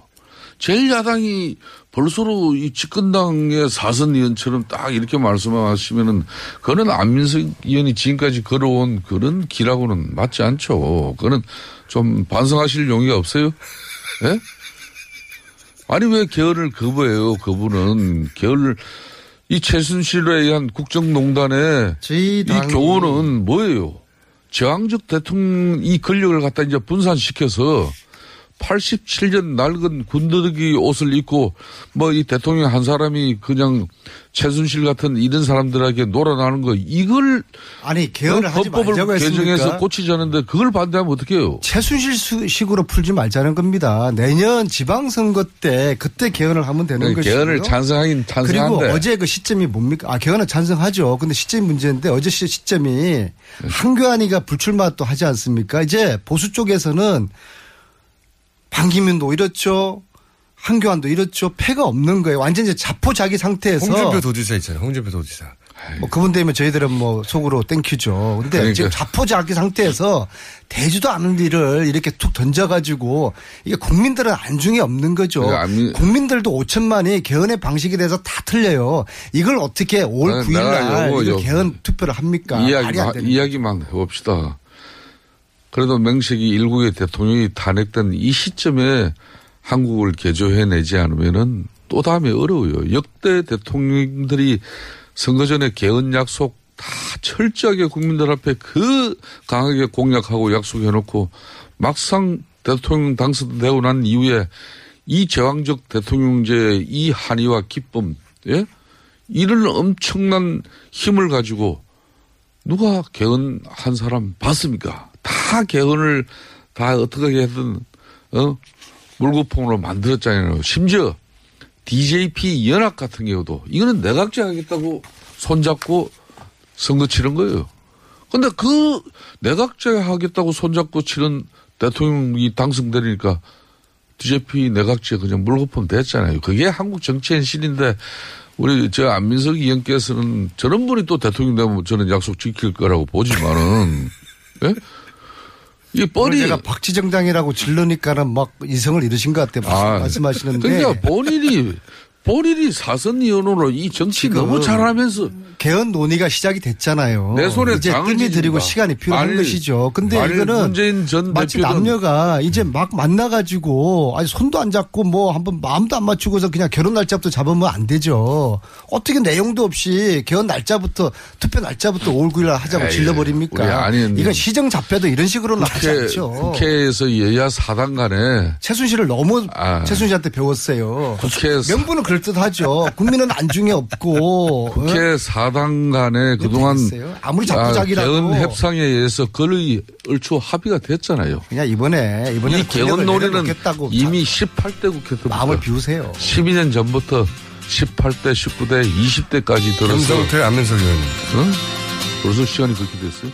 제1야당이 벌써로 이 집권당의 사선 의원처럼 딱 이렇게 말씀하시면은 그거는 안민석 의원이 지금까지 걸어온 그런 길하고는 맞지 않죠. 그거는 좀 반성하실 용의가 없어요? 예? 아니 왜 개헌을 거부해요? 그분은 개헌을 이 최순실에 의한 국정농단의 이 교훈은 뭐예요? 저항적 대통령 이 권력을 갖다 이제 분산시켜서 87년 낡은 군더더기 옷을 입고 뭐 이 대통령 한 사람이 그냥 최순실 같은 이런 사람들에게 놀아나는 거 이걸 아니 개헌을 하지 말자고 개정해서? 고치자는데 그걸 반대하면 어떡해요? 최순실 식으로 풀지 말자는 겁니다. 내년 지방선거 때 그때 개헌을 하면 되는 그러니까 것이고요. 개헌을 찬성하긴 찬성한데 그리고 어제 그 시점이 뭡니까? 아 개헌은 찬성하죠. 근데 시점이 문제인데 어제 시- 시점이 한교안이가 불출마 또 하지 않습니까? 이제 보수 쪽에서는 반기문도 이렇죠. 한교안도 이렇죠. 패가 없는 거예요. 완전 이제 자포자기 상태에서 홍준표 도지사 있잖아요. 홍준표 도지사. 뭐 그분 되면 저희들은 뭐 속으로 thank you죠. 근데 그러니까. 지금 자포자기 상태에서 되지도 않은 일을 이렇게 툭 던져가지고 이게 국민들은 안중에 없는 거죠. 그러니까 국민들도 5천만이 개헌의 방식에 대해서 다 틀려요. 이걸 어떻게 5월 아니, 9일 내가 날 개헌 투표를 합니까? 이야기만, 이야기만 해봅시다. 그래도 명색이 일국의 대통령이 탄핵된 이 시점에 한국을 개조해내지 않으면은 또 다음에 어려워요. 역대 대통령들이 선거 전에 개헌 약속 다 철저하게 국민들 앞에 그 강하게 공약하고 약속해놓고 막상 대통령 당선되고 난 이후에 이 제왕적 대통령제의 이 한의와 기쁨, 예? 이런 엄청난 힘을 가지고 누가 개헌한 사람 봤습니까? 다 개헌을 다 어떻게 해든 어 물거품으로 만들었잖아요. 심지어 DJP 연합 같은 경우도 이거는 내각제 하겠다고 손잡고 선거 치른 거예요. 근데 그 내각제 하겠다고 손잡고 치른 대통령이 당선되니까 DJP 내각제 그냥 물거품 됐잖아요. 그게 한국 정치 현실인데 우리 저 안민석 의원께서는 저런 분이 또 대통령 되면 저는 약속 지킬 거라고 보지만은 예? 이 뻔히 제가 박지 정당이라고 질르니까는 막 이성을 잃으신 것 같아요. 아, 말씀하시는데. 그러니까 본인이 본인이 사선 의원으로 이 정치 너무 잘하면서 개헌 논의가 시작이 됐잖아요. 내 손에 이제 뜸이 들이고. 시간이 필요한 만일- 것이죠. 근데 이거는 마치 남녀가 이제 막 만나가지고 아니 손도 안 잡고 뭐 한번 마음도 안 맞추고서 그냥 결혼 날짜부터 잡으면 안 되죠. 어떻게 내용도 없이 개헌 날짜부터 투표 날짜부터 5월 9일 날 하자고 질러버립니까? 이건 시정 잡혀도 이런 식으로는 하지 국회, 않죠. 국회에서 여야 사당 간에 최순실을 너무 아. 최순실한테 배웠어요. 국회에서 명분은 그럴 듯하죠. 국민은 안중에 없고. 어? 국회 사당 간에 그동안 되겠어요? 아무리 자꾸자기라도. 개헌 협상에 의해서 거의 얼추 합의가 됐잖아요. 그냥 이번에 이번에 이 개헌 논의는 이미 18대 국회 때부터 마음을 비우세요. 12년 전부터 18대, 19대, 20대까지 들어서 김성태, 안민석 의원님. 어? 벌써 시간이 그렇게 됐어요?